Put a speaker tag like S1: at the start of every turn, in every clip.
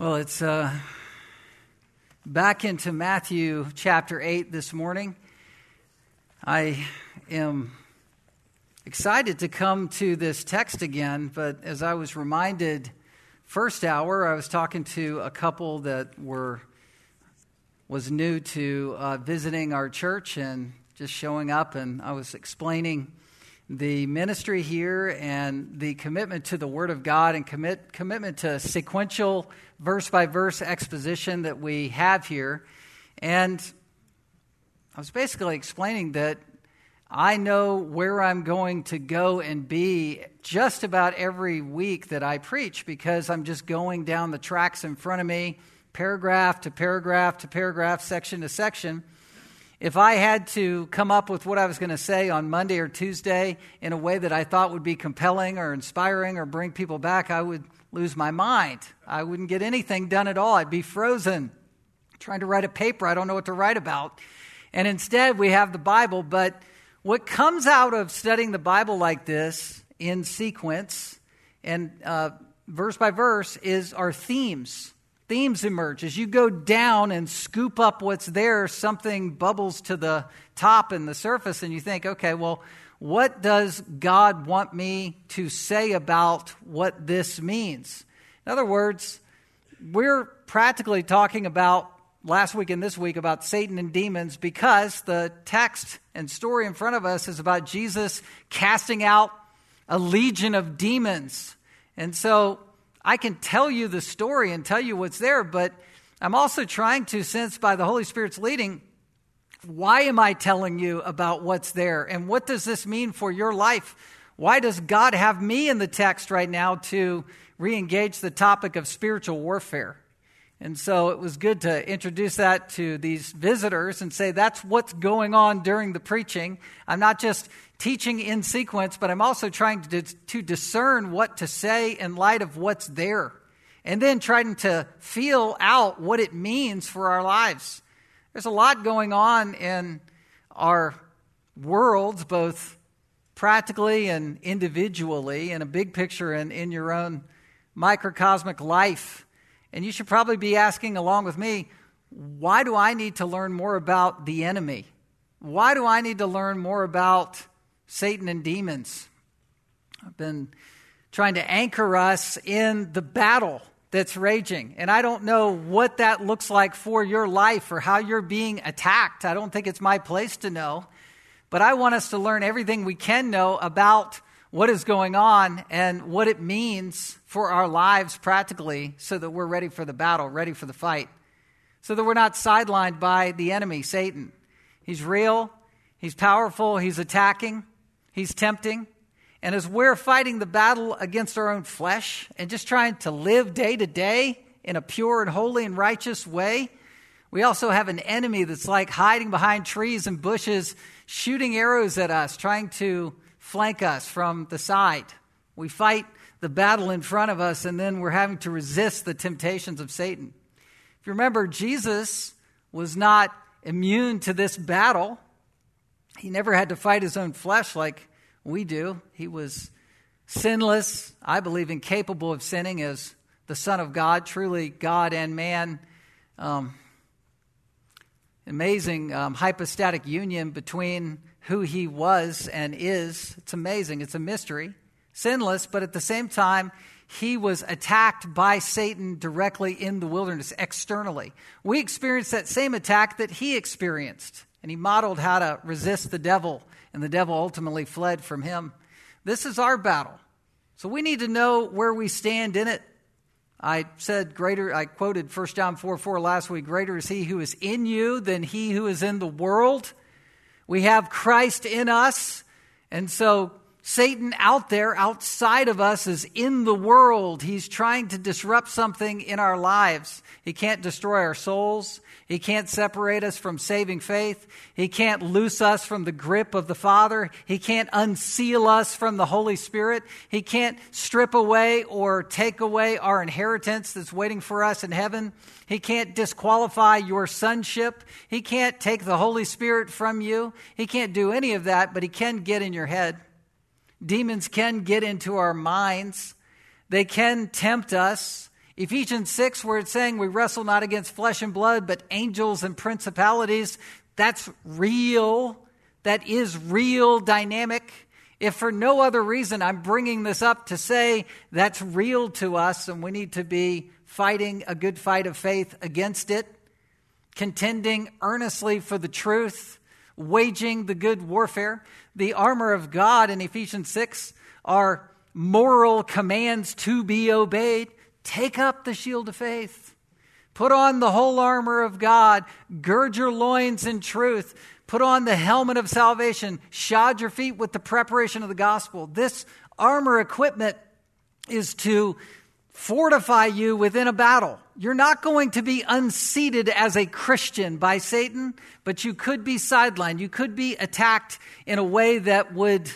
S1: Well, it's uh, back into Matthew chapter 8 this morning. I am excited to come to this text again, but as I was reminded first hour, I was talking to a couple that were was new to uh, visiting our church and just showing up, and I was explaining the ministry here and the commitment to the Word of God and commit, commitment to sequential verse by verse exposition that we have here. And I was basically explaining that I know where I'm going to go and be just about every week that I preach because I'm just going down the tracks in front of me, paragraph to paragraph to paragraph, section to section. If I had to come up with what I was going to say on Monday or Tuesday in a way that I thought would be compelling or inspiring or bring people back, I would lose my mind. I wouldn't get anything done at all. I'd be frozen trying to write a paper. I don't know what to write about. And instead, we have the Bible. But what comes out of studying the Bible like this in sequence and uh, verse by verse is our themes themes emerge. As you go down and scoop up what's there, something bubbles to the top and the surface, and you think, okay, well, what does God want me to say about what this means? In other words, we're practically talking about last week and this week about Satan and demons because the text and story in front of us is about Jesus casting out a legion of demons. And so I can tell you the story and tell you what's there, but I'm also trying to sense by the Holy Spirit's leading why am I telling you about what's there? And what does this mean for your life? Why does God have me in the text right now to re engage the topic of spiritual warfare? And so it was good to introduce that to these visitors and say that's what's going on during the preaching. I'm not just teaching in sequence, but I'm also trying to, to discern what to say in light of what's there. And then trying to feel out what it means for our lives. There's a lot going on in our worlds, both practically and individually, in a big picture and in your own microcosmic life. And you should probably be asking along with me why do I need to learn more about the enemy? Why do I need to learn more about Satan and demons. I've been trying to anchor us in the battle that's raging. And I don't know what that looks like for your life or how you're being attacked. I don't think it's my place to know. But I want us to learn everything we can know about what is going on and what it means for our lives practically so that we're ready for the battle, ready for the fight, so that we're not sidelined by the enemy, Satan. He's real, he's powerful, he's attacking. He's tempting. And as we're fighting the battle against our own flesh and just trying to live day to day in a pure and holy and righteous way, we also have an enemy that's like hiding behind trees and bushes, shooting arrows at us, trying to flank us from the side. We fight the battle in front of us, and then we're having to resist the temptations of Satan. If you remember, Jesus was not immune to this battle. He never had to fight his own flesh like we do. He was sinless, I believe, incapable of sinning as the Son of God, truly God and man. Um, amazing um, hypostatic union between who he was and is. It's amazing. It's a mystery. Sinless, but at the same time, he was attacked by Satan directly in the wilderness, externally. We experienced that same attack that he experienced, and he modeled how to resist the devil and the devil ultimately fled from him. This is our battle. So we need to know where we stand in it. I said greater, I quoted 1 John 4 4 last week greater is he who is in you than he who is in the world. We have Christ in us. And so Satan out there, outside of us, is in the world. He's trying to disrupt something in our lives. He can't destroy our souls. He can't separate us from saving faith. He can't loose us from the grip of the Father. He can't unseal us from the Holy Spirit. He can't strip away or take away our inheritance that's waiting for us in heaven. He can't disqualify your sonship. He can't take the Holy Spirit from you. He can't do any of that, but he can get in your head. Demons can get into our minds. They can tempt us Ephesians 6, where it's saying we wrestle not against flesh and blood, but angels and principalities, that's real. That is real dynamic. If for no other reason, I'm bringing this up to say that's real to us and we need to be fighting a good fight of faith against it, contending earnestly for the truth, waging the good warfare. The armor of God in Ephesians 6 are moral commands to be obeyed. Take up the shield of faith. Put on the whole armor of God. Gird your loins in truth. Put on the helmet of salvation. Shod your feet with the preparation of the gospel. This armor equipment is to fortify you within a battle. You're not going to be unseated as a Christian by Satan, but you could be sidelined. You could be attacked in a way that would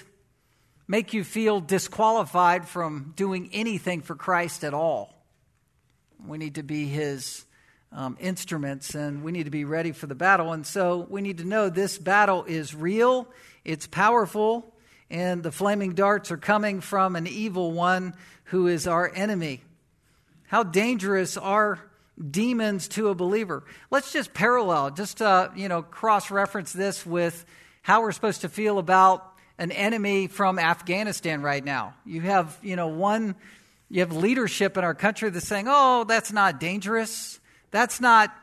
S1: make you feel disqualified from doing anything for Christ at all. We need to be his um, instruments and we need to be ready for the battle. And so we need to know this battle is real, it's powerful, and the flaming darts are coming from an evil one who is our enemy. How dangerous are demons to a believer? Let's just parallel, just uh, you know, cross reference this with how we're supposed to feel about an enemy from Afghanistan right now. You have, you know, one you have leadership in our country that's saying, "Oh, that's not dangerous." That's not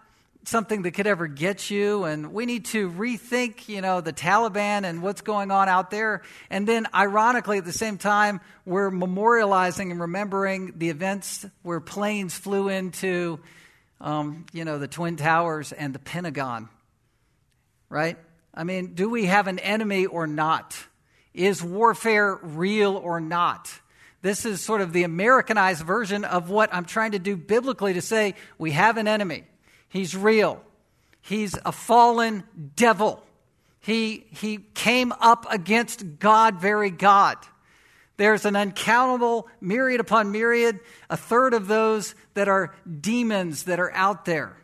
S1: something that could ever get you. And we need to rethink you know the taliban and what's going on out there. And then ironically at the same time we're memorializing and remembering the events where planes flew into um, you know the twin towers and the pentagon right? I mean do we have an enemy or not? Is warfare real or not this is sort of the Americanized version of what I'm trying to do biblically to say we have an enemy. He's real. He's a fallen devil. He, he came up against God, very God. There's an uncountable myriad upon myriad, a third of those that are demons that are out there.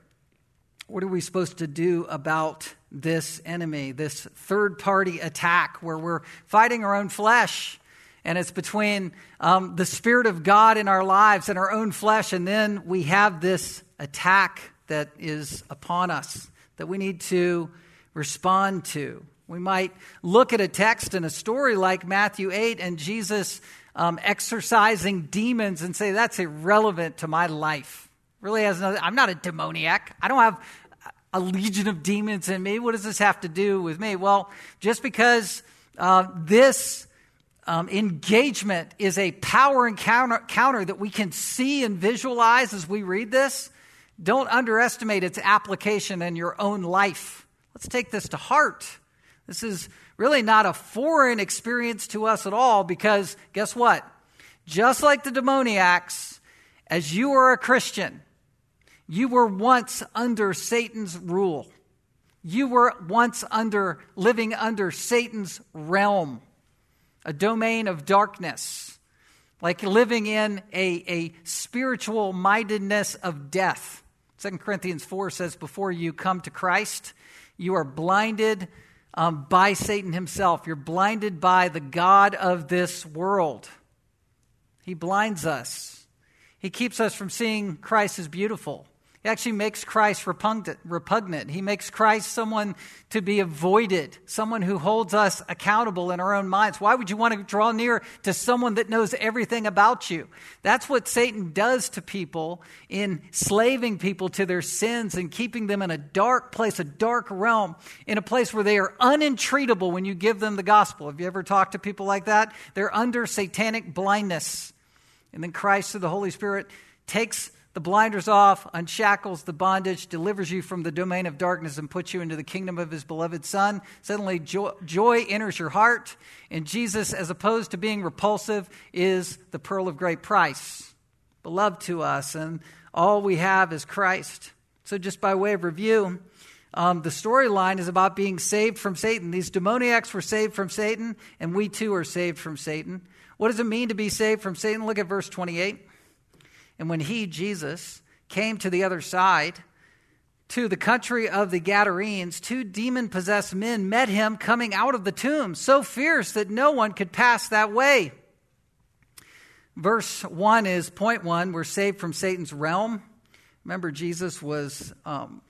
S1: What are we supposed to do about this enemy, this third party attack where we're fighting our own flesh? And it's between um, the Spirit of God in our lives and our own flesh, and then we have this attack that is upon us that we need to respond to. We might look at a text and a story like Matthew 8 and Jesus um, exorcising demons and say, that's irrelevant to my life. Really has no, I'm not a demoniac. I don't have a legion of demons in me. What does this have to do with me? Well, just because uh, this um, engagement is a power encounter counter that we can see and visualize as we read this. Don't underestimate its application in your own life. Let's take this to heart. This is really not a foreign experience to us at all because guess what? Just like the demoniacs, as you are a Christian, you were once under Satan's rule. You were once under living under Satan's realm a domain of darkness, like living in a, a spiritual mindedness of death. 2 Corinthians 4 says, Before you come to Christ, you are blinded um, by Satan himself. You're blinded by the God of this world. He blinds us, he keeps us from seeing Christ as beautiful. He actually makes Christ repugnant. He makes Christ someone to be avoided, someone who holds us accountable in our own minds. Why would you want to draw near to someone that knows everything about you? That's what Satan does to people in slaving people to their sins and keeping them in a dark place, a dark realm, in a place where they are unentreatable when you give them the gospel. Have you ever talked to people like that? They're under satanic blindness. And then Christ, through the Holy Spirit, takes the blinders off, unshackles the bondage, delivers you from the domain of darkness, and puts you into the kingdom of his beloved Son. Suddenly, joy, joy, enters your heart, and Jesus, as opposed to being repulsive, is the pearl of great price, beloved to us, and all we have is Christ. So, just by way of review, um, the storyline is about being saved from Satan. These demoniacs were saved from Satan, and we too are saved from Satan. What does it mean to be saved from Satan? Look at verse 28. And when he, Jesus, came to the other side, to the country of the Gadarenes, two demon possessed men met him coming out of the tomb, so fierce that no one could pass that way. Verse 1 is point one we're saved from Satan's realm. Remember, Jesus was, um,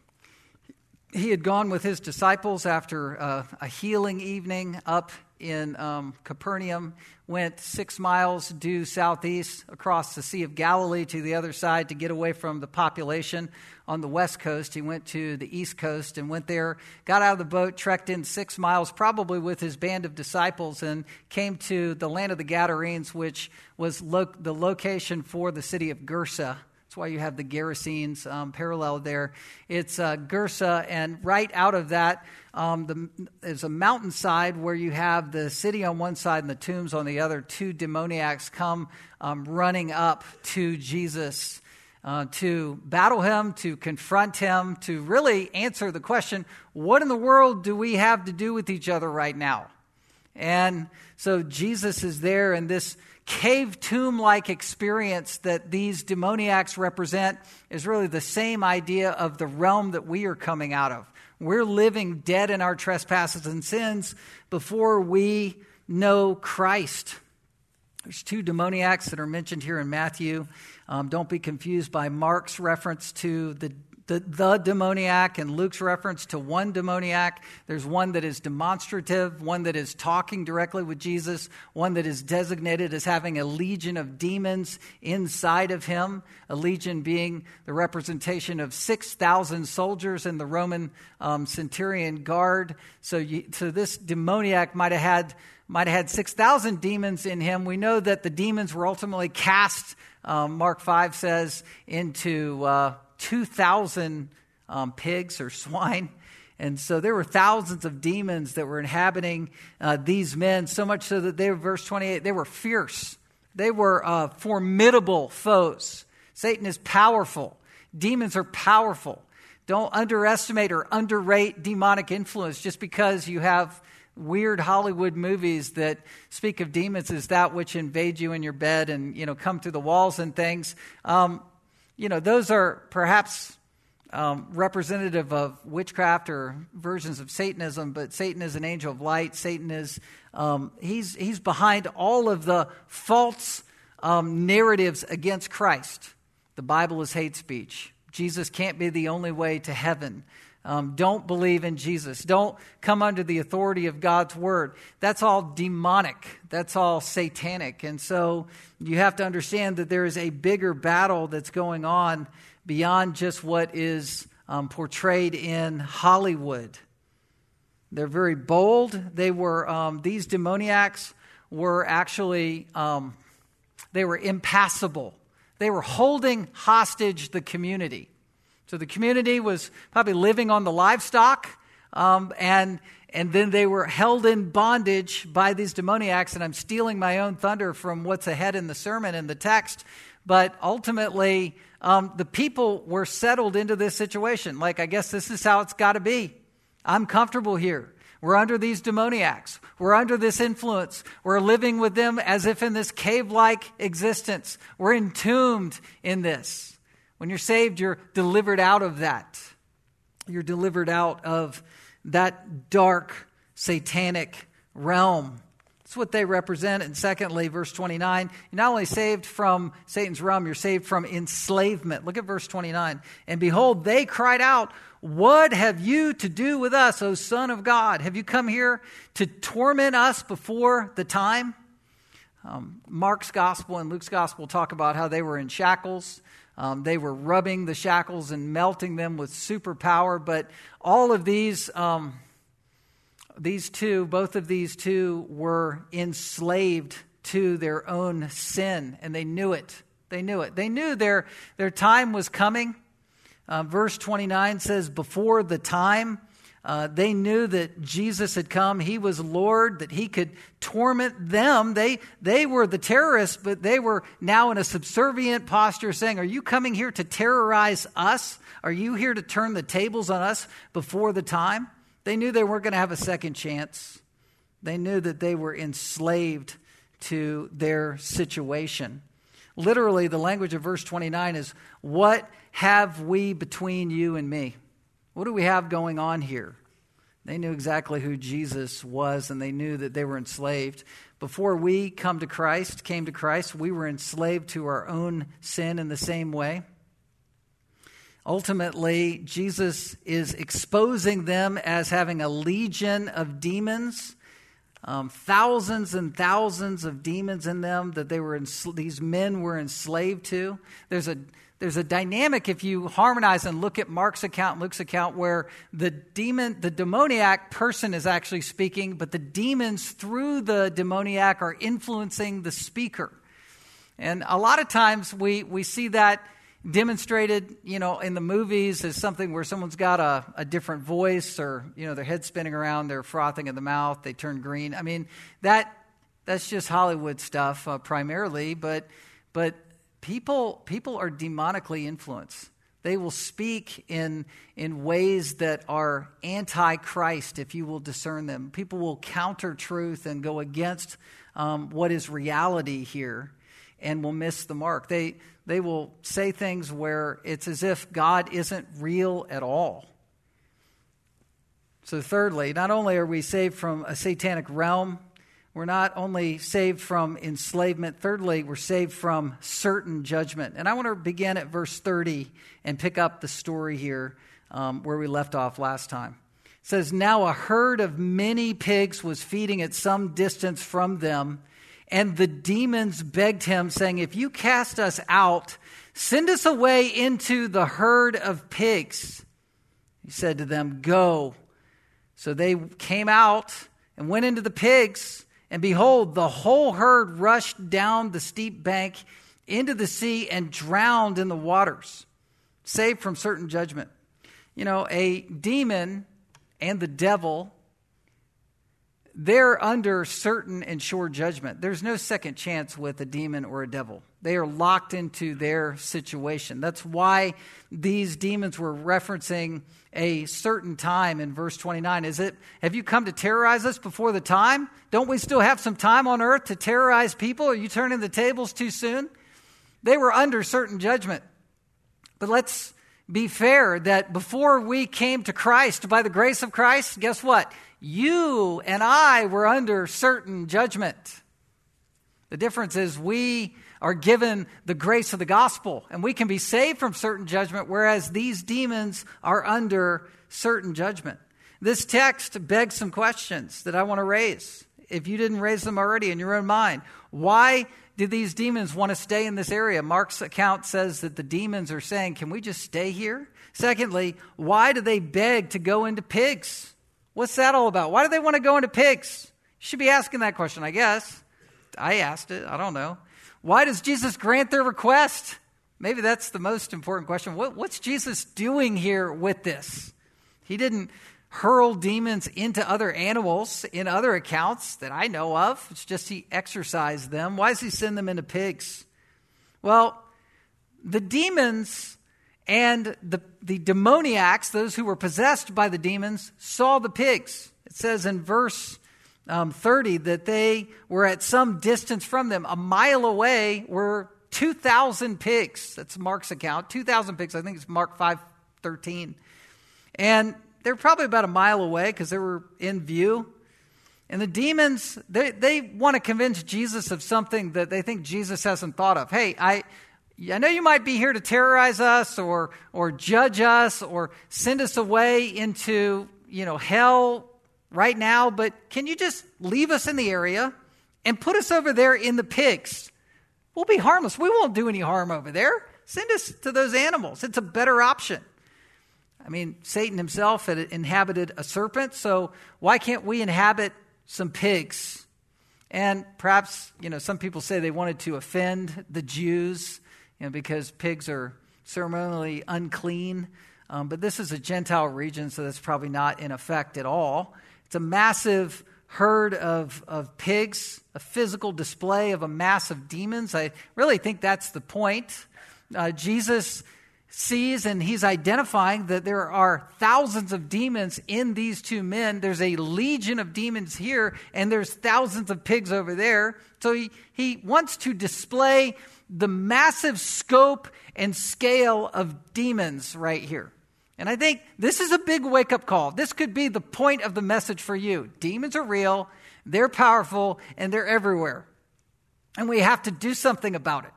S1: he had gone with his disciples after uh, a healing evening up in um, Capernaum, went six miles due southeast across the Sea of Galilee to the other side to get away from the population on the west coast. He went to the east coast and went there, got out of the boat, trekked in six miles, probably with his band of disciples, and came to the land of the Gadarenes, which was lo- the location for the city of Gersa. That's why you have the Gerasenes um, parallel there. It's uh, Gersa, and right out of that um, the, is a mountainside where you have the city on one side and the tombs on the other. Two demoniacs come um, running up to Jesus uh, to battle him, to confront him, to really answer the question what in the world do we have to do with each other right now? And so Jesus is there in this cave tomb like experience that these demoniacs represent is really the same idea of the realm that we are coming out of. We're living dead in our trespasses and sins before we know Christ. There's two demoniacs that are mentioned here in Matthew. Um, don't be confused by Mark's reference to the the, the demoniac and Luke's reference to one demoniac. There's one that is demonstrative, one that is talking directly with Jesus, one that is designated as having a legion of demons inside of him, a legion being the representation of 6,000 soldiers in the Roman um, centurion guard. So, you, so this demoniac might have had might have had 6,000 demons in him. We know that the demons were ultimately cast, um, Mark 5 says, into uh, 2,000 um, pigs or swine. And so there were thousands of demons that were inhabiting uh, these men, so much so that they were, verse 28, they were fierce. They were uh, formidable foes. Satan is powerful, demons are powerful. Don't underestimate or underrate demonic influence just because you have weird Hollywood movies that speak of demons as that which invade you in your bed and you know come through the walls and things. Um, you know, those are perhaps um, representative of witchcraft or versions of Satanism, but Satan is an angel of light. Satan is, um, he's, he's behind all of the false um, narratives against Christ. The Bible is hate speech. Jesus can't be the only way to heaven. Um, don't believe in Jesus. Don't come under the authority of God's word. That's all demonic. That's all satanic. And so you have to understand that there is a bigger battle that's going on beyond just what is um, portrayed in Hollywood. They're very bold. They were, um, these demoniacs were actually, um, they were impassible. They were holding hostage the community. So the community was probably living on the livestock, um, and and then they were held in bondage by these demoniacs. And I'm stealing my own thunder from what's ahead in the sermon and the text, but ultimately um, the people were settled into this situation. Like I guess this is how it's got to be. I'm comfortable here. We're under these demoniacs. We're under this influence. We're living with them as if in this cave like existence. We're entombed in this. When you're saved, you're delivered out of that. You're delivered out of that dark, satanic realm. That's what they represent. And secondly, verse 29, you're not only saved from Satan's realm, you're saved from enslavement. Look at verse 29. And behold, they cried out, What have you to do with us, O Son of God? Have you come here to torment us before the time? Um, Mark's gospel and Luke's gospel talk about how they were in shackles. Um, they were rubbing the shackles and melting them with superpower. But all of these, um, these two, both of these two, were enslaved to their own sin, and they knew it. They knew it. They knew their, their time was coming. Uh, verse 29 says, Before the time, uh, they knew that Jesus had come. He was Lord, that he could torment them. They, they were the terrorists, but they were now in a subservient posture saying, Are you coming here to terrorize us? Are you here to turn the tables on us before the time? They knew they weren't going to have a second chance. They knew that they were enslaved to their situation. Literally, the language of verse 29 is, What have we between you and me? What do we have going on here? They knew exactly who Jesus was and they knew that they were enslaved. Before we come to Christ, came to Christ, we were enslaved to our own sin in the same way. Ultimately, Jesus is exposing them as having a legion of demons, um, thousands and thousands of demons in them that they were these men were enslaved to. There's a there's a dynamic if you harmonize and look at Mark's account, and Luke's account, where the demon, the demoniac person is actually speaking, but the demons through the demoniac are influencing the speaker. And a lot of times we, we see that demonstrated, you know, in the movies as something where someone's got a, a different voice or, you know, their head spinning around, they're frothing in the mouth, they turn green. I mean, that that's just Hollywood stuff uh, primarily, but but people people are demonically influenced. They will speak in in ways that are anti-Christ if you will discern them. People will counter truth and go against um, what is reality here and will miss the mark. They they will say things where it's as if God isn't real at all. So, thirdly, not only are we saved from a satanic realm, we're not only saved from enslavement, thirdly, we're saved from certain judgment. And I want to begin at verse 30 and pick up the story here um, where we left off last time. It says, Now a herd of many pigs was feeding at some distance from them and the demons begged him, saying, If you cast us out, send us away into the herd of pigs. He said to them, Go. So they came out and went into the pigs, and behold, the whole herd rushed down the steep bank into the sea and drowned in the waters, saved from certain judgment. You know, a demon and the devil they're under certain and sure judgment. There's no second chance with a demon or a devil. They are locked into their situation. That's why these demons were referencing a certain time in verse 29. Is it, have you come to terrorize us before the time? Don't we still have some time on earth to terrorize people? Are you turning the tables too soon? They were under certain judgment. But let's be fair that before we came to Christ, by the grace of Christ, guess what? you and I were under certain judgment. The difference is we are given the grace of the gospel and we can be saved from certain judgment, whereas these demons are under certain judgment. This text begs some questions that I want to raise. If you didn't raise them already in your own mind, why did these demons want to stay in this area? Mark's account says that the demons are saying, Can we just stay here? Secondly, why do they beg to go into pigs? What's that all about? Why do they want to go into pigs? You should be asking that question, I guess. I asked it. I don't know. Why does Jesus grant their request? Maybe that's the most important question. What, what's Jesus doing here with this? He didn't hurl demons into other animals in other accounts that I know of. It's just he exorcised them. Why does he send them into pigs? Well, the demons and the, the demoniacs, those who were possessed by the demons, saw the pigs. It says in verse um, 30 that they were at some distance from them. A mile away were 2,000 pigs. That's Mark's account. 2,000 pigs. I think it's Mark 5 13. And they're probably about a mile away because they were in view. And the demons, they, they want to convince Jesus of something that they think Jesus hasn't thought of. Hey, I, I know you might be here to terrorize us or, or judge us or send us away into, you know, hell right now, but can you just leave us in the area and put us over there in the pigs? We'll be harmless. We won't do any harm over there. Send us to those animals. It's a better option. I mean, Satan himself had inhabited a serpent, so why can't we inhabit some pigs? And perhaps, you know, some people say they wanted to offend the Jews you know, because pigs are ceremonially unclean. Um, but this is a Gentile region, so that's probably not in effect at all. It's a massive herd of, of pigs, a physical display of a mass of demons. I really think that's the point. Uh, Jesus sees and he's identifying that there are thousands of demons in these two men. There's a legion of demons here, and there's thousands of pigs over there. So he, he wants to display the massive scope and scale of demons right here. And I think this is a big wake up call. This could be the point of the message for you. Demons are real, they're powerful, and they're everywhere. And we have to do something about it.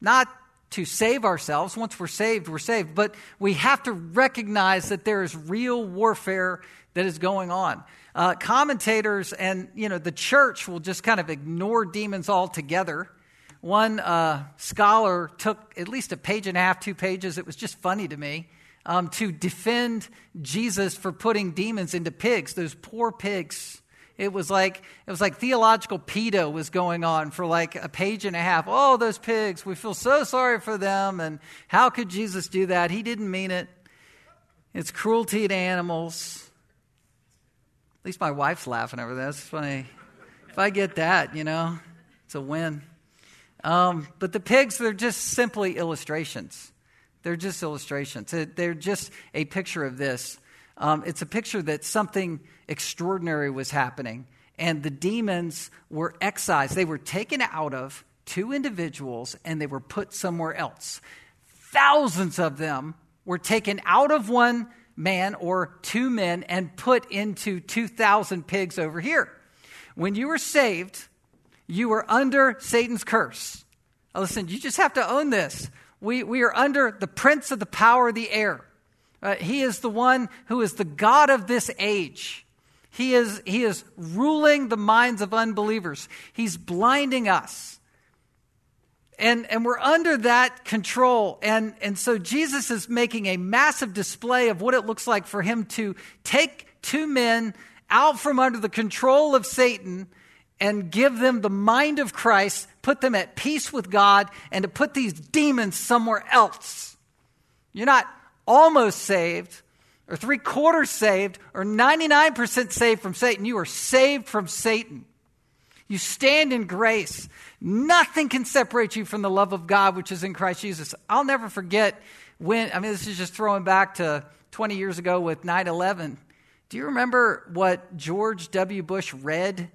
S1: Not to save ourselves. Once we're saved, we're saved. But we have to recognize that there is real warfare that is going on. Uh, commentators and you know the church will just kind of ignore demons altogether. One uh, scholar took at least a page and a half, two pages. It was just funny to me um, to defend Jesus for putting demons into pigs. Those poor pigs it was like it was like theological pedo was going on for like a page and a half. Oh, those pigs, we feel so sorry for them and how could Jesus do that? He didn't mean it. It's cruelty to animals. At least my wife's laughing over this. Funny. If I get that, you know, it's a win. Um, but the pigs, they're just simply illustrations. They're just illustrations. They're just a picture of this. Um, it's a picture that something extraordinary was happening, and the demons were excised. They were taken out of two individuals and they were put somewhere else. Thousands of them were taken out of one man or two men and put into 2,000 pigs over here. When you were saved, you were under Satan's curse. Now listen, you just have to own this. We, we are under the prince of the power of the air. Uh, he is the one who is the God of this age. He is, he is ruling the minds of unbelievers. He's blinding us. And, and we're under that control. And, and so Jesus is making a massive display of what it looks like for him to take two men out from under the control of Satan and give them the mind of Christ, put them at peace with God, and to put these demons somewhere else. You're not almost saved, or three quarters saved, or 99% saved from Satan. You are saved from Satan. You stand in grace. Nothing can separate you from the love of God, which is in Christ Jesus. I'll never forget when, I mean, this is just throwing back to 20 years ago with 9 11. Do you remember what George W. Bush read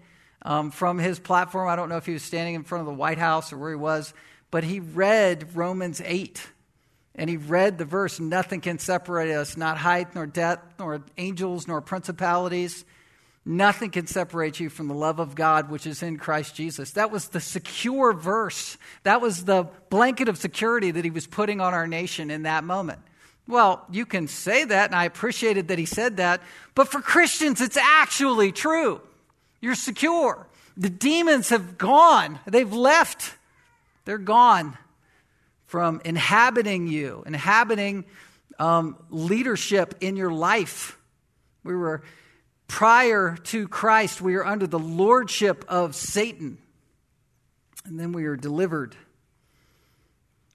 S1: um, from his platform? I don't know if he was standing in front of the White House or where he was, but he read Romans 8 and he read the verse, Nothing can separate us, not height, nor depth, nor angels, nor principalities. Nothing can separate you from the love of God which is in Christ Jesus. That was the secure verse. That was the blanket of security that he was putting on our nation in that moment. Well, you can say that, and I appreciated that he said that, but for Christians, it's actually true. You're secure. The demons have gone, they've left, they're gone from inhabiting you, inhabiting um, leadership in your life. We were, prior to Christ, we were under the lordship of Satan. And then we are delivered.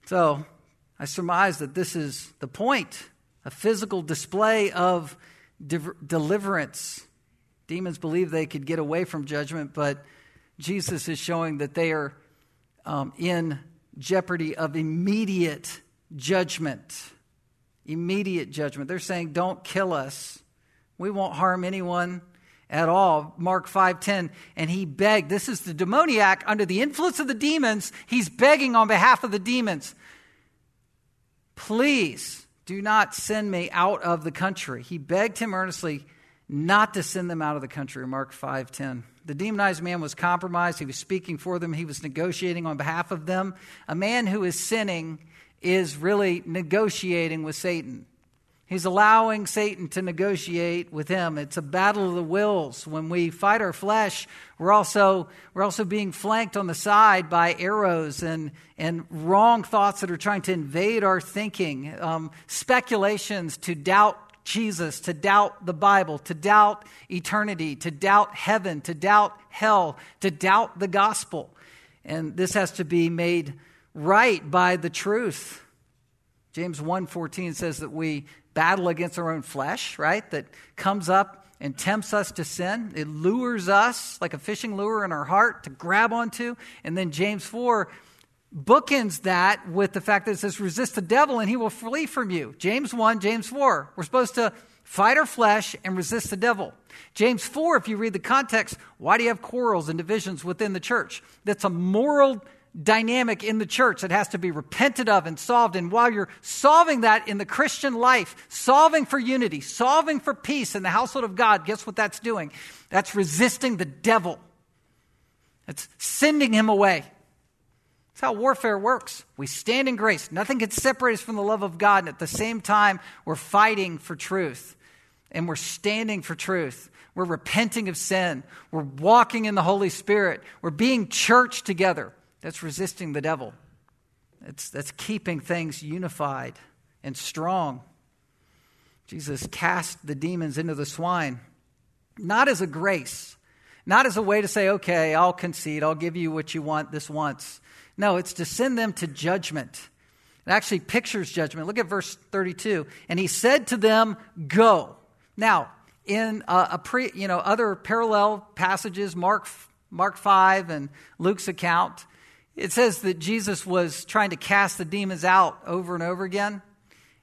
S1: So I surmise that this is the point a physical display of de- deliverance. Demons believe they could get away from judgment, but Jesus is showing that they are um, in jeopardy of immediate judgment. Immediate judgment. They're saying, don't kill us. We won't harm anyone at all. Mark 5:10 and he begged. This is the demoniac under the influence of the demons. He's begging on behalf of the demons. Please do not send me out of the country. He begged him earnestly not to send them out of the country. Mark 5:10. The demonized man was compromised. He was speaking for them. He was negotiating on behalf of them. A man who is sinning is really negotiating with Satan. He's allowing Satan to negotiate with him. It's a battle of the wills. When we fight our flesh, we're also, we're also being flanked on the side by arrows and, and wrong thoughts that are trying to invade our thinking, um, speculations to doubt Jesus, to doubt the Bible, to doubt eternity, to doubt heaven, to doubt hell, to doubt the gospel. And this has to be made right by the truth. James 1:14 says that we battle against our own flesh, right? That comes up and tempts us to sin. It lures us like a fishing lure in our heart to grab onto. And then James 4 bookends that with the fact that it says, resist the devil and he will flee from you. James 1, James 4. We're supposed to fight our flesh and resist the devil. James 4, if you read the context, why do you have quarrels and divisions within the church? That's a moral dynamic in the church that has to be repented of and solved. And while you're solving that in the Christian life, solving for unity, solving for peace in the household of God, guess what that's doing? That's resisting the devil. It's sending him away. That's how warfare works. We stand in grace. Nothing can separate us from the love of God. And at the same time, we're fighting for truth. And we're standing for truth. We're repenting of sin. We're walking in the Holy Spirit. We're being church together. That's resisting the devil. It's, that's keeping things unified and strong. Jesus cast the demons into the swine, not as a grace, not as a way to say, okay, I'll concede, I'll give you what you want this once. No, it's to send them to judgment. It actually pictures judgment. Look at verse 32. And he said to them, Go. Now, in a, a pre, you know, other parallel passages, Mark, Mark 5 and Luke's account, it says that Jesus was trying to cast the demons out over and over again,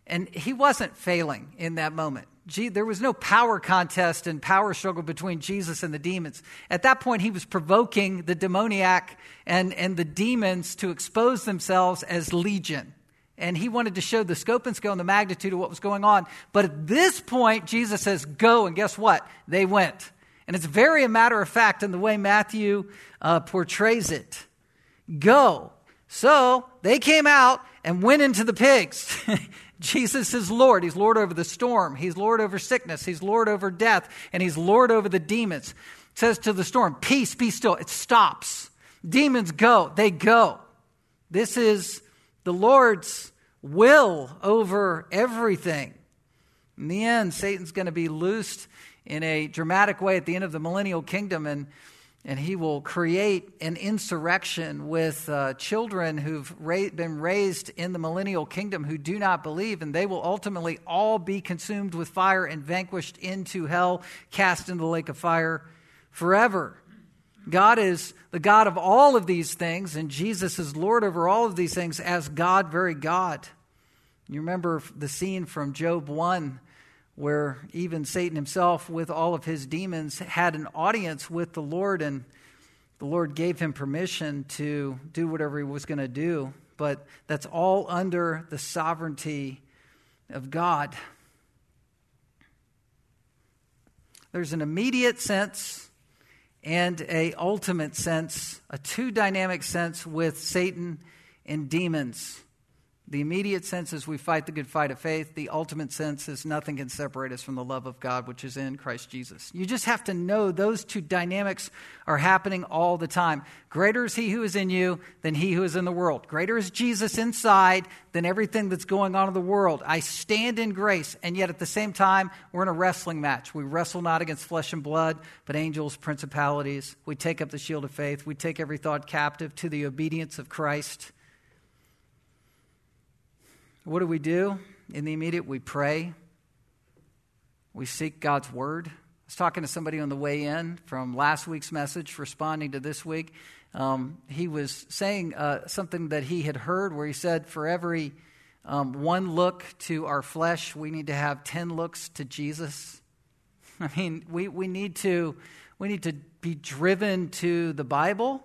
S1: and he wasn't failing in that moment. There was no power contest and power struggle between Jesus and the demons. At that point, he was provoking the demoniac and, and the demons to expose themselves as legion. And he wanted to show the scope and scale and the magnitude of what was going on. But at this point, Jesus says, Go. And guess what? They went. And it's very a matter of fact in the way Matthew uh, portrays it. Go. So they came out and went into the pigs. Jesus is Lord. He's Lord over the storm. He's Lord over sickness. He's Lord over death. And He's Lord over the demons. It says to the storm, Peace, be still. It stops. Demons go. They go. This is the Lord's will over everything. In the end, Satan's going to be loosed in a dramatic way at the end of the millennial kingdom, and and he will create an insurrection with uh, children who've ra- been raised in the millennial kingdom who do not believe, and they will ultimately all be consumed with fire and vanquished into hell, cast into the lake of fire forever. God is the God of all of these things, and Jesus is Lord over all of these things as God, very God. You remember the scene from Job 1 where even Satan himself, with all of his demons, had an audience with the Lord, and the Lord gave him permission to do whatever he was going to do. But that's all under the sovereignty of God. There's an immediate sense and a ultimate sense, a two dynamic sense with Satan and demons. The immediate sense is we fight the good fight of faith. The ultimate sense is nothing can separate us from the love of God, which is in Christ Jesus. You just have to know those two dynamics are happening all the time. Greater is He who is in you than He who is in the world. Greater is Jesus inside than everything that's going on in the world. I stand in grace, and yet at the same time, we're in a wrestling match. We wrestle not against flesh and blood, but angels, principalities. We take up the shield of faith. We take every thought captive to the obedience of Christ. What do we do in the immediate? We pray. We seek God's word. I was talking to somebody on the way in from last week's message, responding to this week. Um, he was saying uh, something that he had heard where he said, For every um, one look to our flesh, we need to have 10 looks to Jesus. I mean, we, we, need to, we need to be driven to the Bible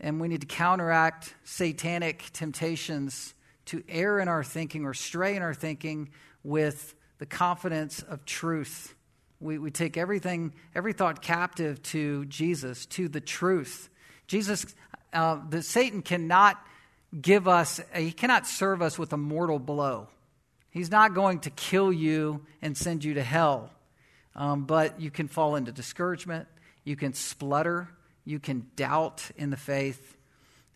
S1: and we need to counteract satanic temptations to err in our thinking or stray in our thinking with the confidence of truth. We, we take everything, every thought captive to Jesus, to the truth. Jesus, uh, the Satan cannot give us, he cannot serve us with a mortal blow. He's not going to kill you and send you to hell. Um, but you can fall into discouragement, you can splutter, you can doubt in the faith,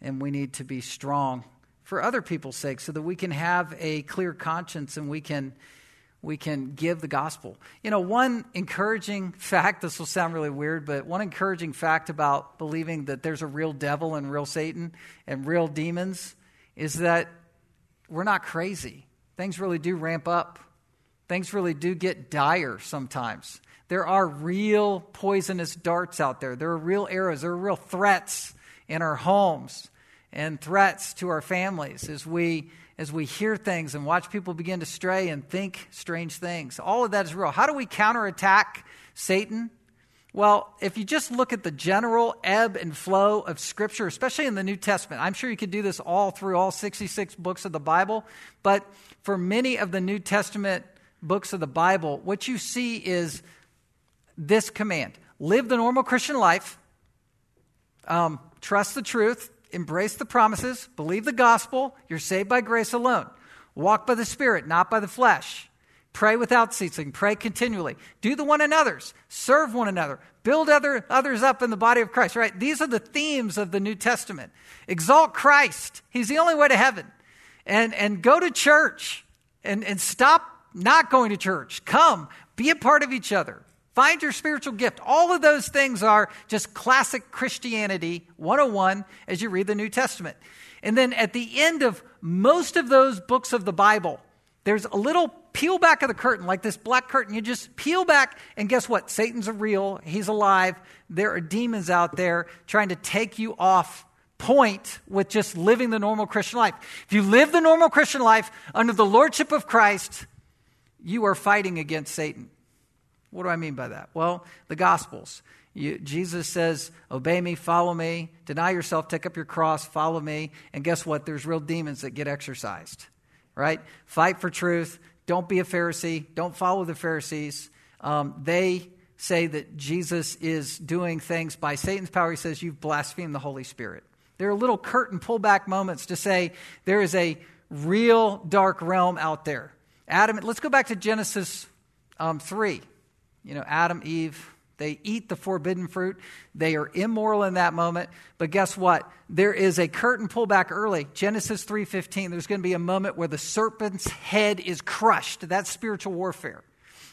S1: and we need to be strong for other people's sake so that we can have a clear conscience and we can we can give the gospel. You know, one encouraging fact, this will sound really weird, but one encouraging fact about believing that there's a real devil and real Satan and real demons is that we're not crazy. Things really do ramp up. Things really do get dire sometimes. There are real poisonous darts out there. There are real arrows. There are real threats in our homes and threats to our families as we as we hear things and watch people begin to stray and think strange things. All of that is real. How do we counterattack Satan? Well, if you just look at the general ebb and flow of Scripture, especially in the New Testament, I'm sure you could do this all through all 66 books of the Bible, but for many of the New Testament books of the Bible, what you see is this command live the normal Christian life, um, trust the truth, embrace the promises, believe the gospel, you're saved by grace alone, walk by the Spirit, not by the flesh. Pray without ceasing. Pray continually. Do the one another's. Serve one another. Build other, others up in the body of Christ, right? These are the themes of the New Testament. Exalt Christ. He's the only way to heaven. And, and go to church and, and stop not going to church. Come. Be a part of each other. Find your spiritual gift. All of those things are just classic Christianity 101 as you read the New Testament. And then at the end of most of those books of the Bible, there's a little peel back of the curtain, like this black curtain. You just peel back, and guess what? Satan's real. He's alive. There are demons out there trying to take you off point with just living the normal Christian life. If you live the normal Christian life under the lordship of Christ, you are fighting against Satan. What do I mean by that? Well, the Gospels. You, Jesus says, Obey me, follow me, deny yourself, take up your cross, follow me. And guess what? There's real demons that get exorcised, right? Fight for truth. Don't be a Pharisee. Don't follow the Pharisees. Um, they say that Jesus is doing things by Satan's power. He says, You've blasphemed the Holy Spirit. There are little curtain pullback moments to say there is a real dark realm out there. Adam, let's go back to Genesis um, 3. You know, Adam, Eve, they eat the forbidden fruit. They are immoral in that moment. But guess what? There is a curtain pull back early. Genesis 3:15. There's going to be a moment where the serpent's head is crushed. That's spiritual warfare.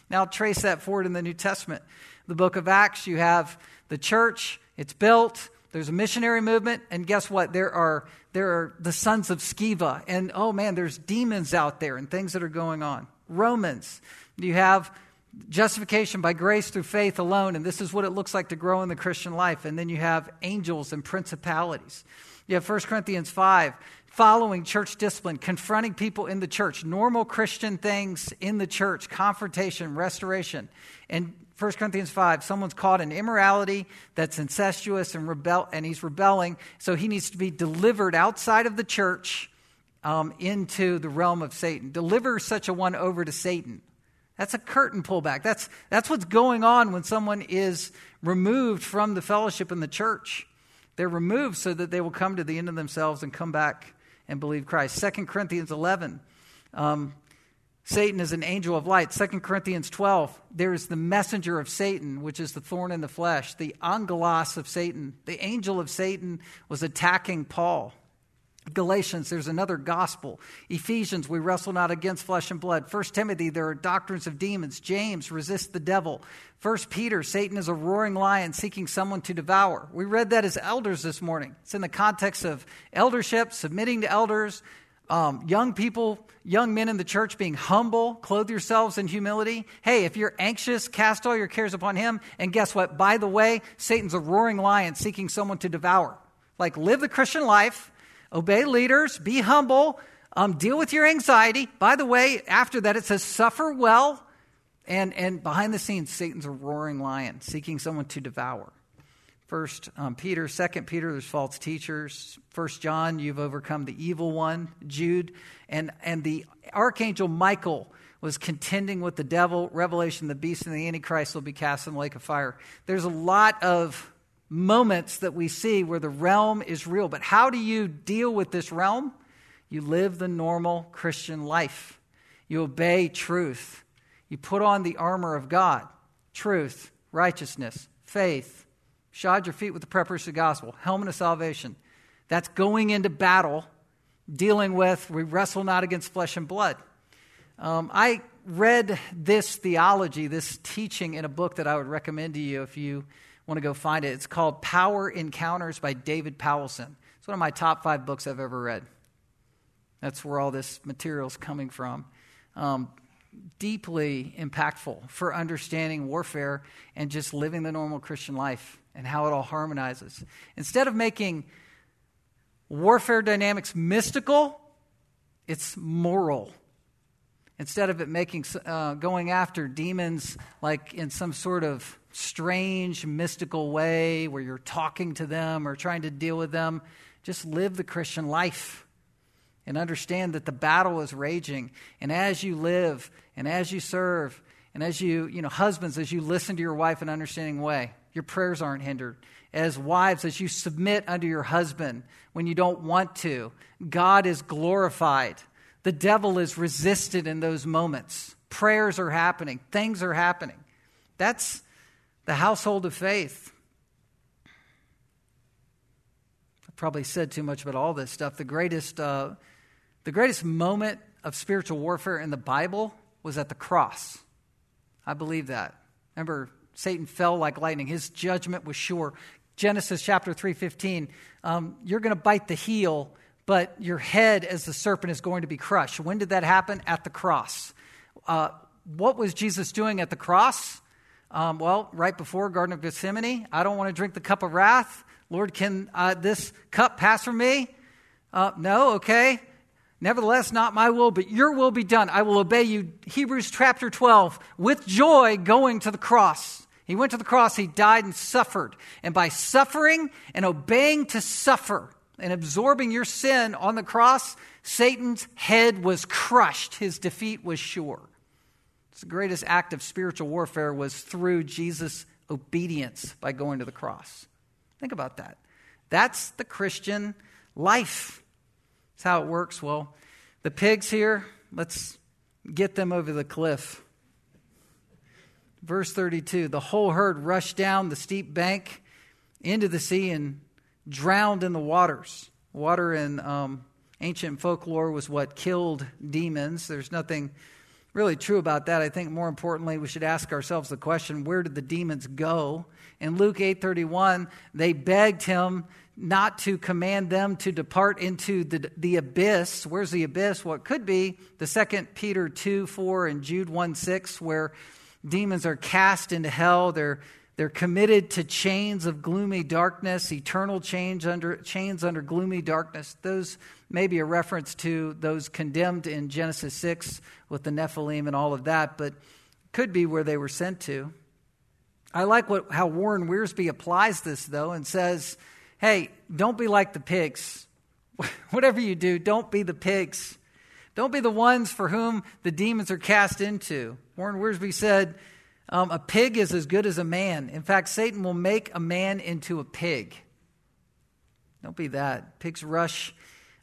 S1: Now trace that forward in the New Testament. The book of Acts, you have the church, it's built, there's a missionary movement, and guess what? There are there are the sons of Sceva, and oh man, there's demons out there and things that are going on. Romans, you have justification by grace through faith alone, and this is what it looks like to grow in the Christian life. And then you have angels and principalities. You have 1 Corinthians 5, following church discipline, confronting people in the church, normal Christian things in the church, confrontation, restoration. And 1 Corinthians 5, someone's caught in immorality that's incestuous and rebel and he's rebelling, so he needs to be delivered outside of the church um, into the realm of Satan. Deliver such a one over to Satan. That's a curtain pullback. That's, that's what's going on when someone is removed from the fellowship in the church. They're removed so that they will come to the end of themselves and come back and believe Christ. 2 Corinthians 11, um, Satan is an angel of light. 2 Corinthians 12, there is the messenger of Satan, which is the thorn in the flesh, the angelos of Satan. The angel of Satan was attacking Paul. Galatians, there's another gospel. Ephesians, we wrestle not against flesh and blood. First Timothy, there are doctrines of demons. James, resist the devil. First Peter, Satan is a roaring lion seeking someone to devour. We read that as elders this morning. It's in the context of eldership, submitting to elders, um, young people, young men in the church being humble, clothe yourselves in humility. Hey, if you're anxious, cast all your cares upon him. And guess what? By the way, Satan's a roaring lion seeking someone to devour. Like, live the Christian life Obey leaders, be humble, um, deal with your anxiety. By the way, after that, it says, suffer well. And, and behind the scenes, Satan's a roaring lion seeking someone to devour. First um, Peter, Second Peter, there's false teachers. First John, you've overcome the evil one. Jude, and and the archangel Michael was contending with the devil. Revelation, the beast and the antichrist will be cast in the lake of fire. There's a lot of moments that we see where the realm is real. But how do you deal with this realm? You live the normal Christian life, you obey truth, you put on the armor of God truth, righteousness, faith, shod your feet with the preparation of the gospel, helmet of salvation. That's going into battle, dealing with, we wrestle not against flesh and blood. Um, I read this theology, this teaching in a book that I would recommend to you if you want to go find it. It's called Power Encounters by David Powlison. It's one of my top five books I've ever read. That's where all this material is coming from. Um, deeply impactful for understanding warfare and just living the normal Christian life and how it all harmonizes. Instead of making warfare dynamics mystical, it's moral. Instead of it making uh, going after demons like in some sort of strange, mystical way where you're talking to them or trying to deal with them. Just live the Christian life and understand that the battle is raging. And as you live and as you serve and as you, you know, husbands, as you listen to your wife in an understanding way, your prayers aren't hindered. As wives, as you submit under your husband when you don't want to, God is glorified. The devil is resisted in those moments. Prayers are happening, things are happening. That's the household of faith. I probably said too much about all this stuff. The greatest, uh, the greatest moment of spiritual warfare in the Bible was at the cross. I believe that. Remember, Satan fell like lightning. His judgment was sure. Genesis chapter 3:15, um, you're going to bite the heel, but your head as the serpent is going to be crushed. When did that happen? At the cross. Uh, what was Jesus doing at the cross? Um, well, right before Garden of Gethsemane, I don't want to drink the cup of wrath. Lord, can uh, this cup pass from me? Uh, no, okay. Nevertheless, not my will, but your will be done. I will obey you. Hebrews chapter 12, with joy going to the cross. He went to the cross, he died and suffered. And by suffering and obeying to suffer and absorbing your sin on the cross, Satan's head was crushed. His defeat was sure. The greatest act of spiritual warfare was through Jesus' obedience by going to the cross. Think about that. That's the Christian life. That's how it works. Well, the pigs here, let's get them over the cliff. Verse 32 The whole herd rushed down the steep bank into the sea and drowned in the waters. Water in um, ancient folklore was what killed demons. There's nothing really true about that. I think more importantly, we should ask ourselves the question, where did the demons go? In Luke 8:31, they begged him not to command them to depart into the, the abyss. Where's the abyss? What could be the second Peter 2, 4 and Jude 1, 6, where demons are cast into hell. They're they're committed to chains of gloomy darkness, eternal chains under, chains under gloomy darkness. Those may be a reference to those condemned in Genesis 6 with the Nephilim and all of that, but could be where they were sent to. I like what, how Warren Wiersbe applies this, though, and says, hey, don't be like the pigs. Whatever you do, don't be the pigs. Don't be the ones for whom the demons are cast into. Warren Wiersbe said, um, a pig is as good as a man. In fact, Satan will make a man into a pig. Don't be that. Pigs rush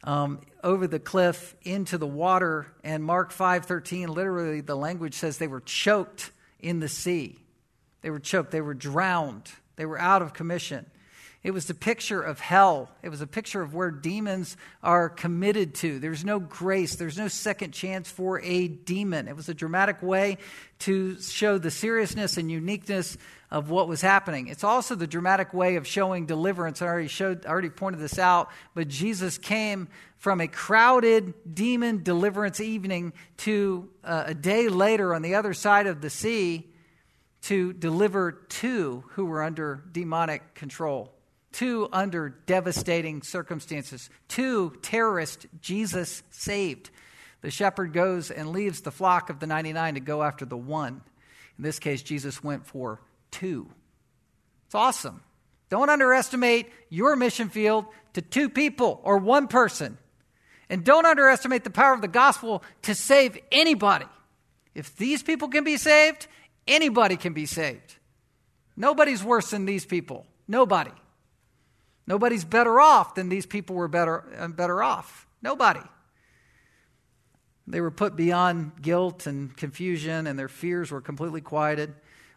S1: um, over the cliff into the water, and Mark 5:13, literally the language says they were choked in the sea. They were choked. They were drowned. They were out of commission. It was a picture of hell. It was a picture of where demons are committed to. There's no grace, there's no second chance for a demon. It was a dramatic way to show the seriousness and uniqueness of what was happening. It's also the dramatic way of showing deliverance. I already showed I already pointed this out, but Jesus came from a crowded demon deliverance evening to uh, a day later on the other side of the sea to deliver two who were under demonic control two under devastating circumstances, two terrorists Jesus saved. The shepherd goes and leaves the flock of the 99 to go after the one. In this case, Jesus went for two. It's awesome. Don't underestimate your mission field to two people or one person. And don't underestimate the power of the gospel to save anybody. If these people can be saved, anybody can be saved. Nobody's worse than these people. Nobody. Nobody's better off than these people were better, uh, better off. Nobody. They were put beyond guilt and confusion, and their fears were completely quieted.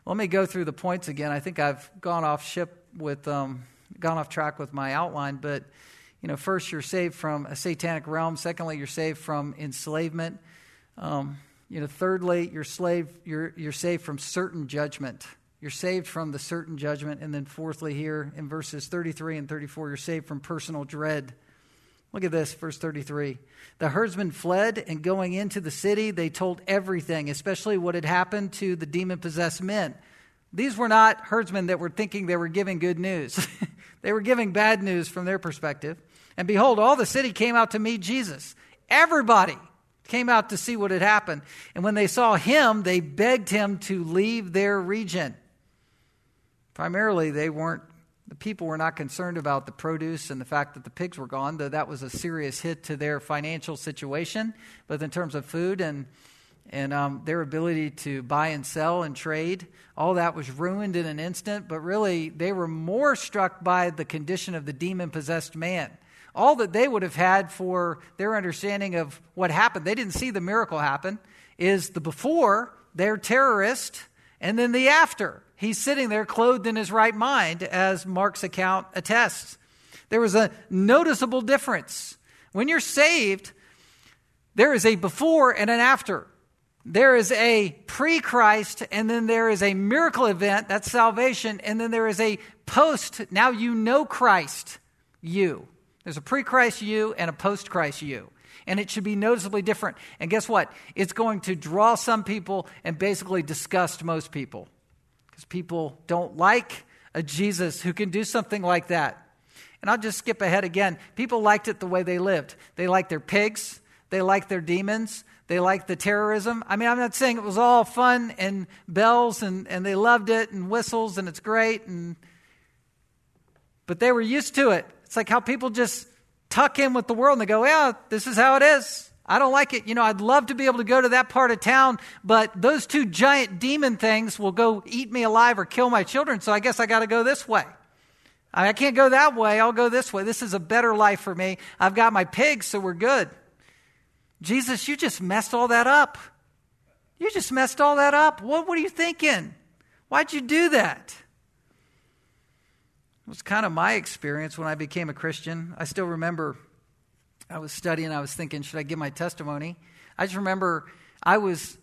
S1: Let me go through the points again. I think I've gone off ship with, um, gone off track with my outline, but you know, first you're saved from a satanic realm. Secondly, you're saved from enslavement. Um, you know, thirdly, you're slave, you're you're saved from certain judgment. You're saved from the certain judgment. And then, fourthly, here in verses 33 and 34, you're saved from personal dread. Look at this, verse 33. The herdsmen fled, and going into the city, they told everything, especially what had happened to the demon possessed men. These were not herdsmen that were thinking they were giving good news, they were giving bad news from their perspective. And behold, all the city came out to meet Jesus. Everybody came out to see what had happened. And when they saw him, they begged him to leave their region. Primarily, they weren't, the people were not concerned about the produce and the fact that the pigs were gone, though that was a serious hit to their financial situation. But in terms of food and and um, their ability to buy and sell and trade, all that was ruined in an instant. But really, they were more struck by the condition of the demon possessed man. All that they would have had for their understanding of what happened, they didn't see the miracle happen, is the before, their terrorist, and then the after. He's sitting there clothed in his right mind, as Mark's account attests. There was a noticeable difference. When you're saved, there is a before and an after. There is a pre Christ, and then there is a miracle event, that's salvation, and then there is a post, now you know Christ, you. There's a pre Christ you and a post Christ you. And it should be noticeably different. And guess what? It's going to draw some people and basically disgust most people. Because people don't like a Jesus who can do something like that. And I'll just skip ahead again. People liked it the way they lived. They liked their pigs, they liked their demons, they liked the terrorism. I mean, I'm not saying it was all fun and bells and, and they loved it and whistles and it's great and but they were used to it. It's like how people just tuck in with the world and they go, Yeah, this is how it is. I don't like it. You know, I'd love to be able to go to that part of town, but those two giant demon things will go eat me alive or kill my children, so I guess I got to go this way. I can't go that way. I'll go this way. This is a better life for me. I've got my pigs, so we're good. Jesus, you just messed all that up. You just messed all that up. What, what are you thinking? Why'd you do that? It was kind of my experience when I became a Christian. I still remember I was studying, I was thinking, should I give my testimony? I just remember I was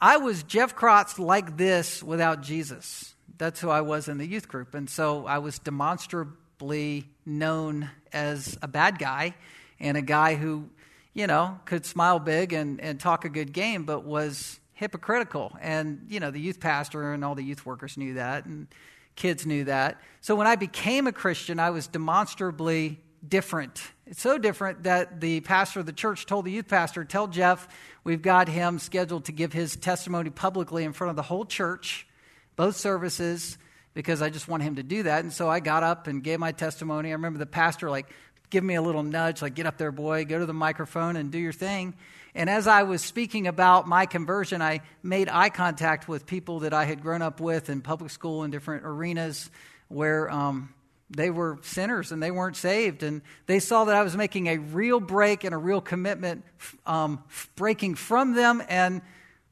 S1: I was Jeff Krotz like this without Jesus. That's who I was in the youth group. And so I was demonstrably known as a bad guy and a guy who you know, could smile big and, and talk a good game, but was hypocritical. And, you know, the youth pastor and all the youth workers knew that, and kids knew that. So when I became a Christian, I was demonstrably different. It's so different that the pastor of the church told the youth pastor, Tell Jeff, we've got him scheduled to give his testimony publicly in front of the whole church, both services, because I just want him to do that. And so I got up and gave my testimony. I remember the pastor, like, give me a little nudge, like, get up there, boy, go to the microphone and do your thing. And as I was speaking about my conversion, I made eye contact with people that I had grown up with in public school in different arenas where um, they were sinners and they weren't saved. And they saw that I was making a real break and a real commitment, um, breaking from them and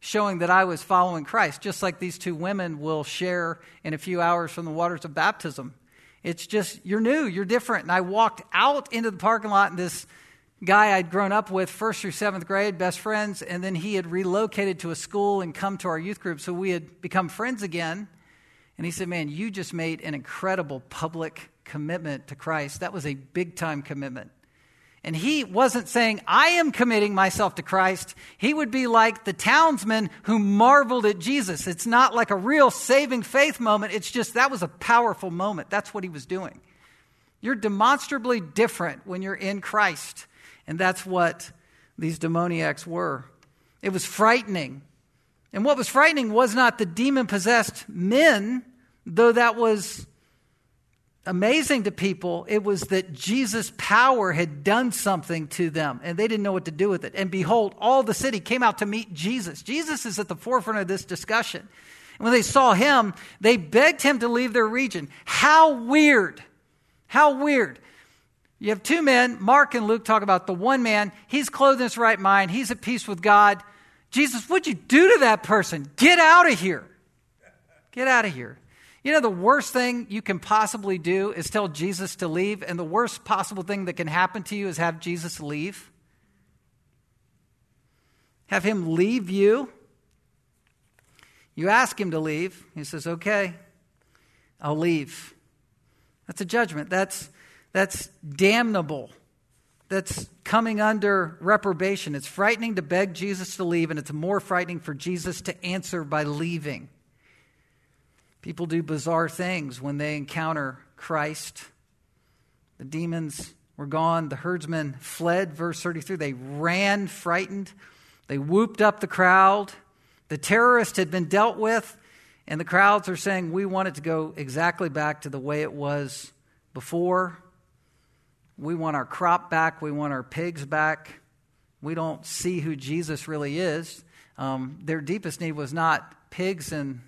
S1: showing that I was following Christ, just like these two women will share in a few hours from the waters of baptism. It's just, you're new, you're different. And I walked out into the parking lot, and this guy I'd grown up with, first through seventh grade, best friends, and then he had relocated to a school and come to our youth group. So we had become friends again. And he said, Man, you just made an incredible public commitment to Christ. That was a big time commitment. And he wasn't saying, I am committing myself to Christ. He would be like the townsman who marveled at Jesus. It's not like a real saving faith moment. It's just that was a powerful moment. That's what he was doing. You're demonstrably different when you're in Christ. And that's what these demoniacs were. It was frightening. And what was frightening was not the demon possessed men, though that was amazing to people, it was that Jesus' power had done something to them and they didn't know what to do with it. And behold, all the city came out to meet Jesus. Jesus is at the forefront of this discussion. And when they saw him, they begged him to leave their region. How weird! How weird. You have two men, Mark and Luke talk about the one man, he's clothed in his right mind, he's at peace with God. Jesus, what'd you do to that person? Get out of here. Get out of here. You know, the worst thing you can possibly do is tell Jesus to leave, and the worst possible thing that can happen to you is have Jesus leave. Have him leave you. You ask him to leave. He says, Okay, I'll leave. That's a judgment. That's, that's damnable. That's coming under reprobation. It's frightening to beg Jesus to leave, and it's more frightening for Jesus to answer by leaving. People do bizarre things when they encounter Christ. The demons were gone. The herdsmen fled, verse 33. They ran frightened. They whooped up the crowd. The terrorist had been dealt with, And the crowds are saying, We want it to go exactly back to the way it was before. We want our crop back. We want our pigs back. We don't see who Jesus really is. Um, their deepest need was not pigs and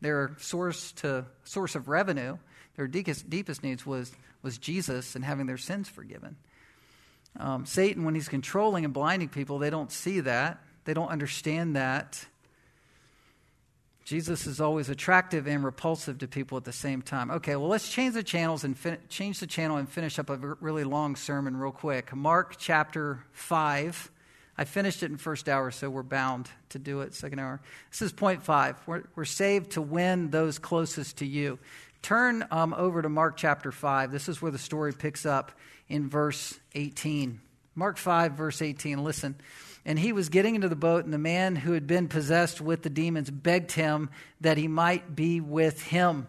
S1: their source to source of revenue. Their deepest, deepest needs was, was Jesus and having their sins forgiven. Um, Satan, when he's controlling and blinding people, they don't see that. They don't understand that. Jesus is always attractive and repulsive to people at the same time. Okay, well, let's change the channels and fin- change the channel and finish up a really long sermon real quick. Mark chapter 5. I finished it in first hour, so we're bound to do it second hour. This is point five. We're, we're saved to win those closest to you. Turn um, over to Mark chapter 5. This is where the story picks up in verse 18. Mark 5, verse 18. Listen. And he was getting into the boat, and the man who had been possessed with the demons begged him that he might be with him.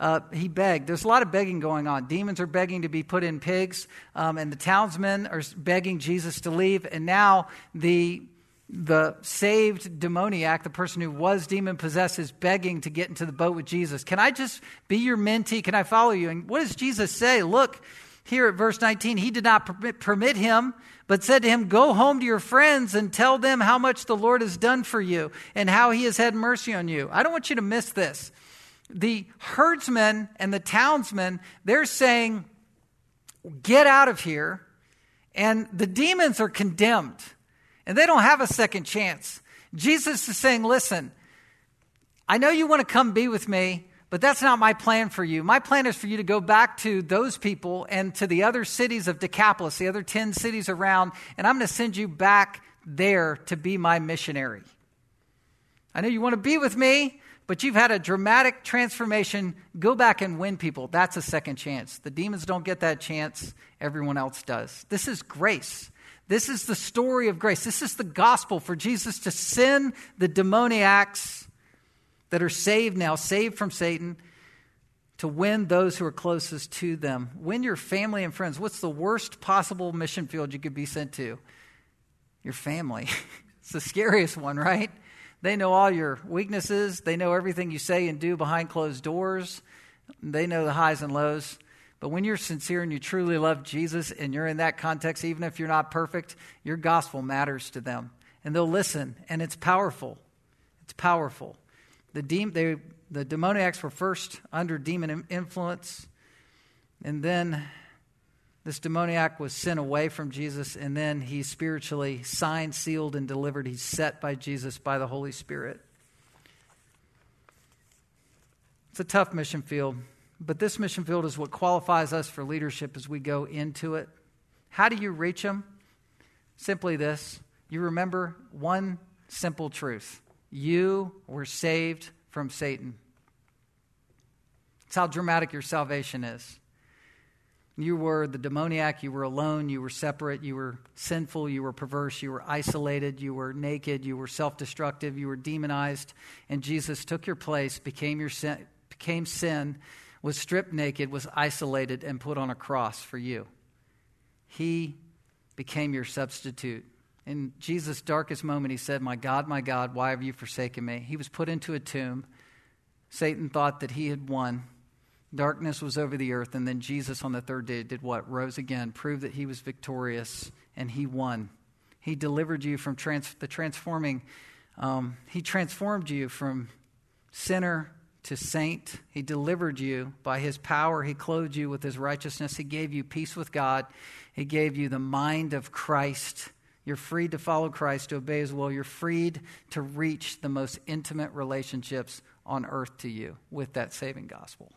S1: Uh, he begged. There's a lot of begging going on. Demons are begging to be put in pigs, um, and the townsmen are begging Jesus to leave. And now the the saved demoniac, the person who was demon possessed, is begging to get into the boat with Jesus. Can I just be your mentee? Can I follow you? And what does Jesus say? Look, here at verse 19, he did not permit, him, but said to him, Go home to your friends and tell them how much the Lord has done for you and how he has had mercy on you. I don't want you to miss this. The herdsmen and the townsmen, they're saying, Get out of here. And the demons are condemned, and they don't have a second chance. Jesus is saying, Listen, I know you want to come be with me, but that's not my plan for you. My plan is for you to go back to those people and to the other cities of Decapolis, the other 10 cities around, and I'm going to send you back there to be my missionary. I know you want to be with me, but you've had a dramatic transformation. Go back and win people. That's a second chance. The demons don't get that chance, everyone else does. This is grace. This is the story of grace. This is the gospel for Jesus to send the demoniacs that are saved now, saved from Satan, to win those who are closest to them. Win your family and friends. What's the worst possible mission field you could be sent to? Your family. it's the scariest one, right? They know all your weaknesses, they know everything you say and do behind closed doors, they know the highs and lows. But when you're sincere and you truly love Jesus and you're in that context, even if you're not perfect, your gospel matters to them. And they'll listen, and it's powerful. It's powerful. The, de- they, the demoniacs were first under demon influence, and then this demoniac was sent away from Jesus, and then he's spiritually signed, sealed, and delivered. He's set by Jesus by the Holy Spirit. It's a tough mission field, but this mission field is what qualifies us for leadership as we go into it. How do you reach them? Simply this you remember one simple truth you were saved from Satan. That's how dramatic your salvation is. You were the demoniac, you were alone, you were separate, you were sinful, you were perverse, you were isolated, you were naked, you were self destructive, you were demonized, and Jesus took your place, became, your sin, became sin, was stripped naked, was isolated, and put on a cross for you. He became your substitute. In Jesus' darkest moment, he said, My God, my God, why have you forsaken me? He was put into a tomb. Satan thought that he had won. Darkness was over the earth, and then Jesus on the third day did what? Rose again, proved that he was victorious, and he won. He delivered you from trans- the transforming, um, he transformed you from sinner to saint. He delivered you by his power. He clothed you with his righteousness. He gave you peace with God. He gave you the mind of Christ. You're freed to follow Christ, to obey his will. You're freed to reach the most intimate relationships on earth to you with that saving gospel.